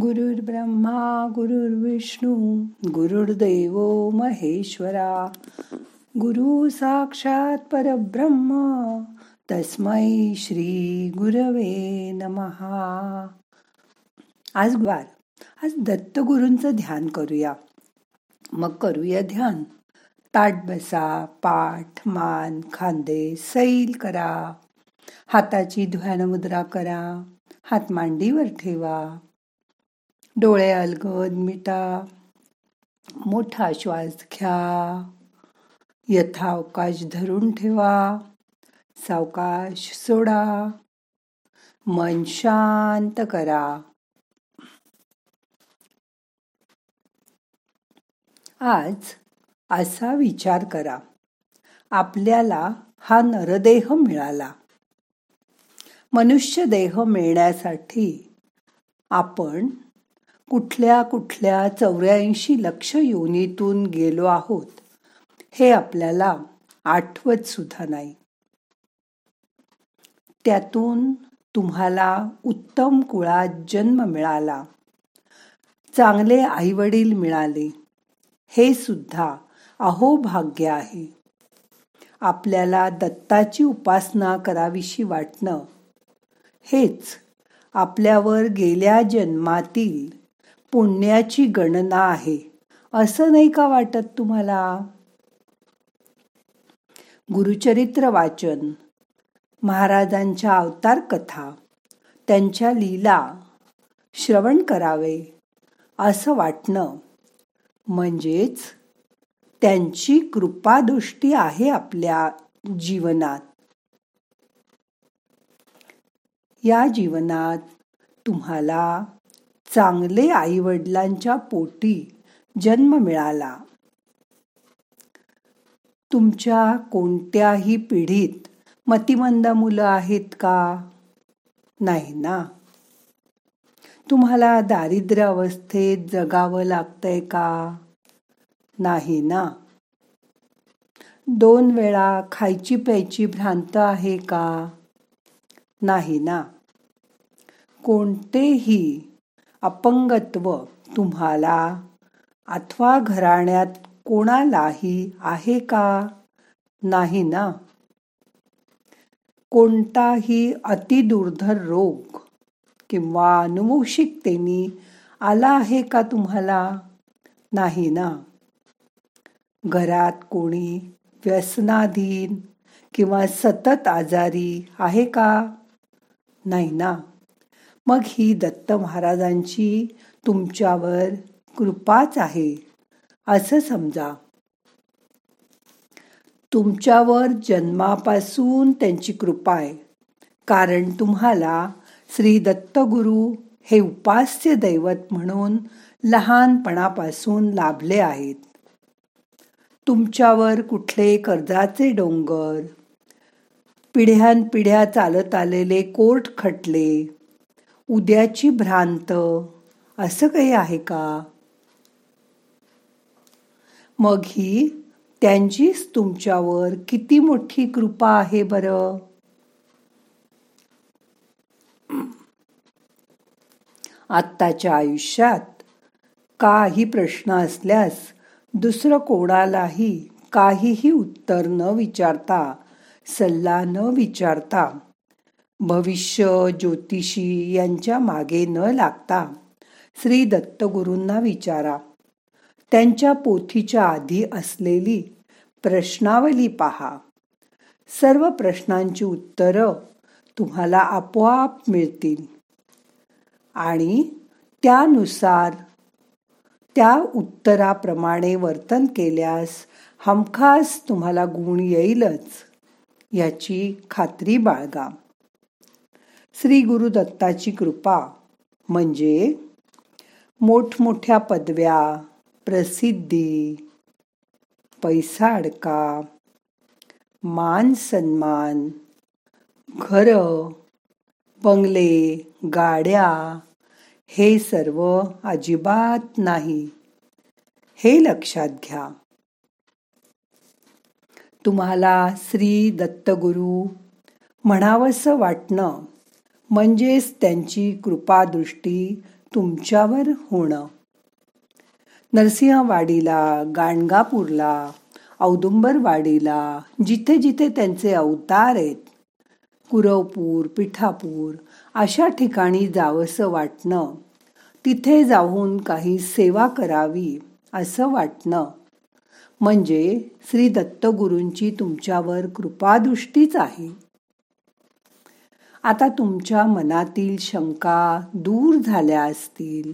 गुरुर् ब्रह्मा गुरुर्विष्णू गुरुर्दैव महेश्वरा गुरु साक्षात परब्रह्म तस्मै श्री गुरवे नमहा आज वार आज दत्तगुरूंचं ध्यान करूया. मग करूया ध्यान. ताट बसा पाठ मान खांदे सैल करा. हाताची ध्यानमुद्रा करा. हात मांडीवर ठेवा. डोळे अलगद मिटा मोठा श्वास घ्या. यथावकाश धरून ठेवा. सावकाश सोडा. मन शांत करा. आज असा विचार करा. आपल्याला हा नरदेह मिळाला. मनुष्य देह मिळण्यासाठी आपण कुठल्या कुठल्या चौऱ्याऐंशी लक्ष योनीतून गेलो आहोत हे आपल्याला आठवत सुद्धा नाही. त्यातून तुम्हाला उत्तम कुळात जन्म मिळाला चांगले आईवडील मिळाले हे सुद्धा अहोभाग्य आहे. आपल्याला दत्ताची उपासना करावीशी वाटणं हेच आपल्यावर गेल्या जन्मातील पुण्याची गणना आहे. असं नाही का वाटत तुम्हाला? गुरुचरित्र वाचन महाराजांच्या अवतार कथा त्यांच्या लीला श्रवण करावे असं वाटणं. म्हणजेच त्यांची कृपादृष्टी आहे आपल्या जीवनात. या जीवनात तुम्हाला चांगले आई वडिलांच्या पोटी जन्म मिळाला. तुमच्या कोणत्याही पिढीत मतिमंद मुलं आहेत का? नाही ना. तुम्हाला दारिद्र्य अवस्थेत जगावं लागतंय का? नाही ना. दोन वेळा खायची प्यायची भ्रांत आहे का? नाही ना. कोणतेही अपंगत्व तुम्हाला? अथवा घराण्यात कोणालाही आहे का? नाही ना? कोणताही अतिदुर्धर रोग किंवा अनुवंशिकतेनी आला आहे का तुम्हाला? नाही ना? घरात कोणी व्यसनाधीन किंवा सतत आजारी आहे का? नाही ना? मग ही दत्त महाराजांची तुमच्यावर कृपाच आहे असं समजा. तुमच्यावर जन्मापासून त्यांची कृपा आहे. कारण तुम्हाला श्री दत्तगुरु हे उपास्य दैवत म्हणून लहानपणापासून लाभले आहेत. तुमच्यावर कुठले कर्जाचे डोंगर पिढ्यानपिढ्या चालत आलेले कोर्ट खटले उद्याची भ्रांत. असं काही आहे का? मग ही त्यांचीच तुमच्यावर किती मोठी कृपा आहे बरं? आत्ताच्या आयुष्यात काही प्रश्न असल्यास दुसरं कोणालाही काहीही उत्तर न विचारता सल्ला न विचारता भविष्य ज्योतिषी यांच्या मागे न लागता श्री दत्तगुरूंना विचारा. त्यांच्या पोथीच्या आधी असलेली प्रश्नावली पहा. सर्व प्रश्नांची उत्तरं तुम्हाला आपोआप मिळतील. आणि त्यानुसार त्या उत्तराप्रमाणे वर्तन केल्यास हमखास तुम्हाला गुण येईलच याची खात्री बाळगा. श्री गुरुदत्ताची कृपा. म्हणजे मोठमोठ्या पदव्या प्रसिद्धी पैसा अडका मान सन्मान घर बंगले गाड्या हे सर्व अजिबात नाही. हे लक्षात घ्या. तुम्हाला श्री दत्तगुरु म्हणावंसं वाटणं म्हणजेच त्यांची कृपादृष्टी तुमच्यावर होणं. नरसिंहवाडीला गाणगापूरला औदुंबरवाडीला जिथे जिथे त्यांचे अवतार आहेत कुरवपूर पिठापूर अशा ठिकाणी जावंसं वाटणं. तिथे जाऊन काही सेवा करावी असं वाटणं. म्हणजे श्री दत्तगुरूंची तुमच्यावर कृपादृष्टीच आहे. आता तुमच्या मनातील शंका दूर झाल्या असतील.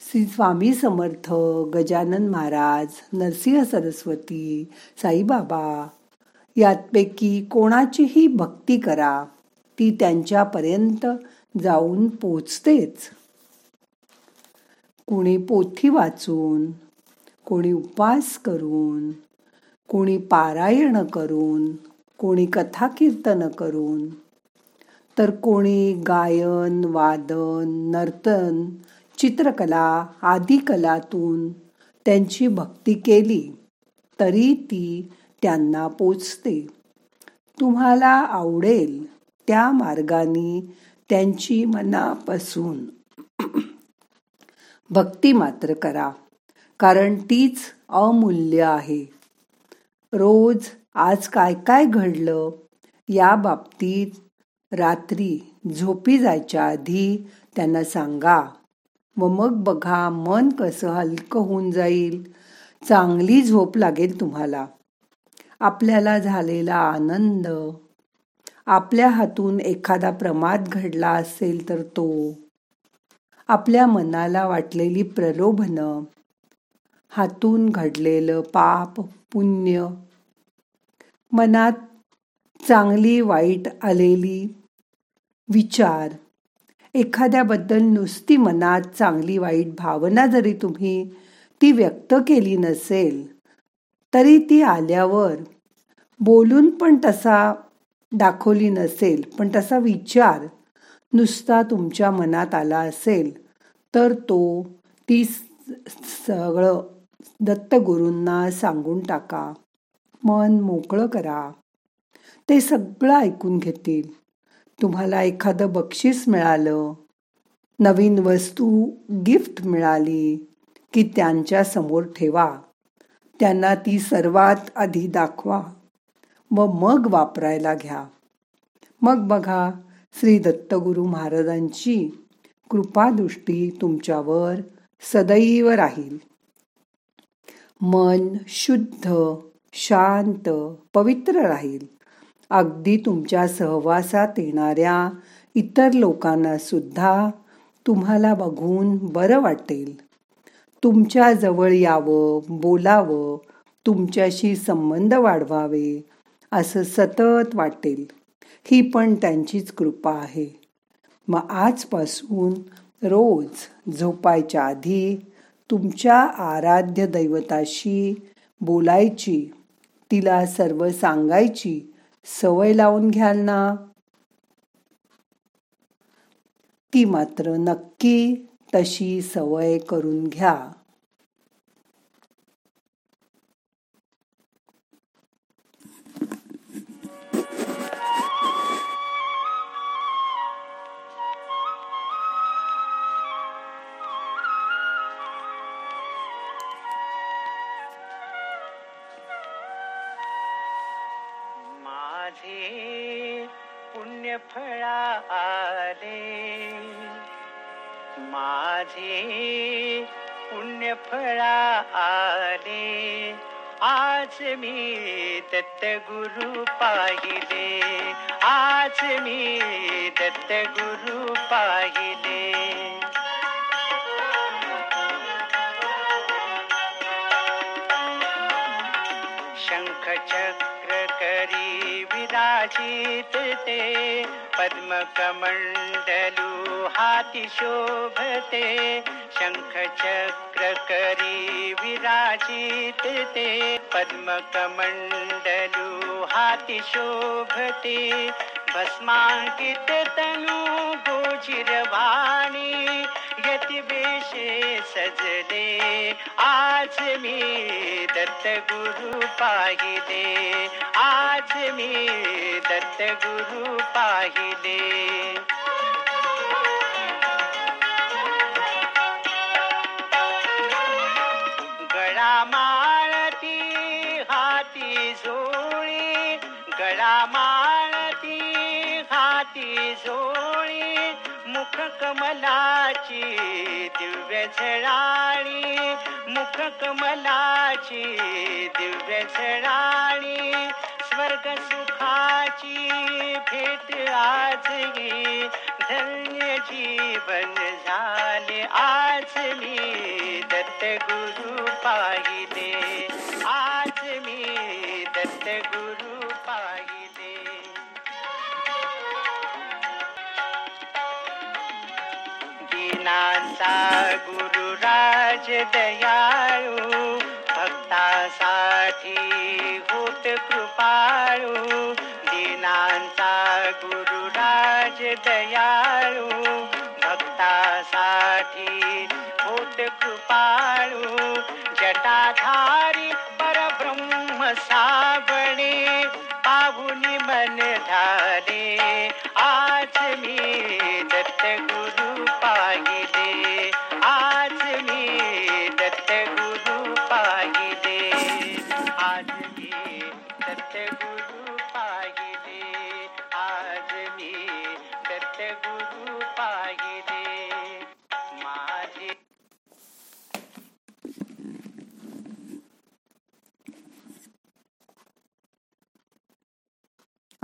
श्री स्वामी समर्थ गजानन महाराज नरसिंह सरस्वती साईबाबा यातपैकी कोणाचीही भक्ती करा ती त्यांच्यापर्यंत जाऊन पोचतेच. कोणी पोथी वाचून कोणी उपवास करून कोणी पारायण करून कोणी कथा कीर्तन करून तर कोणी गायन वादन नर्तन चित्रकला आदी कलातून त्यांची भक्ती केली तरी ती त्यांना पोचते. तुम्हाला आवडेल त्या मार्गाने त्यांची मनापासून. भक्ती मात्र करा कारण तीच अमूल्य आहे. रोज आज काय काय घडलं या बाबतीत रात्री झोपी जायच्या आधी त्यांना सांगा. व मग बघा मन कसं हलकं होऊन जाईल. चांगली झोप लागेल तुम्हाला. आपल्याला झालेला आनंद. आपल्या हातून एखादा प्रमाद घडला असेल तर तो. आपल्या मनाला वाटलेली प्रलोभनं. हातून घडलेलं पाप पुण्य. मनात चांगली वाईट आलेली विचार. एखाद्याबद्दल नुसती मनात चांगली वाईट भावना जरी तुम्ही ती व्यक्त केली नसेल तरी ती आल्यावर बोलून पण तसा दाखवली नसेल पण तसा विचार नुसता तुमच्या मनात आला असेल तर तो ती सगळं दत्तगुरूंना सांगून टाका. मन मोकळं करा. ते सगळं ऐकून घेतील. तुम्हाला एखादं बक्षीस मिळालं. नवीन वस्तू गिफ्ट मिळाली की त्यांच्यासमोर ठेवा. त्यांना ती सर्वात आधी दाखवा. व मग वापरायला घ्या. मग बघा श्री दत्तगुरू महाराजांची कृपादृष्टी तुमच्यावर सदैव राहील. मन शुद्ध शांत पवित्र राहील. अगदी तुमच्या सहवासात येणाऱ्या इतर लोकांना सुद्धा तुम्हाला बघून बरं वाटेल. तुमच्या जवळ यावं बोलावं तुमच्याशी संबंध वाढवावे असं सतत वाटेल. ही पण त्यांचीच कृपा आहे. मग आजपासून रोज झोपायच्या आधी तुमच्या आराध्य दैवताशी बोलायची तिला सर्व सांगायची सवय लावून घ्याल ना? ती मात्र नक्की तशी सवय करून घ्या. माझे पुण्यफळा आले. आज मी दत्त गुरु पाहिले. आज मी दत्त गुरु पाहिले. शंख चक्र करी विराजित ते पद्म कमंडलू हाती शोभते शंख चक्र करी विराजित ते पद्म कमंडलू हाती शोभते भस्मांकित तनु गोचिर प्रतिभेषे सजले. आज मी दत्त गुरु पाहिले. आज मी दत्त गुरु पाहिले. गळा माळती हाती झोळी. गळा माळती हाती झोळी. कमलाची दिव्य झळाळी. मुख कमलाची दिव्य झळाळी. स्वर्ग सुखाची भेट आज धन्य जीवन झाले गुरुराज दयाळू भक्तासाठी होत कृपाळू दीनांचा गुरुराज दयाळू भक्तासाठी होत कृपाळू जटाधारी परब्रह्म सावणे पाहुनी मन धारे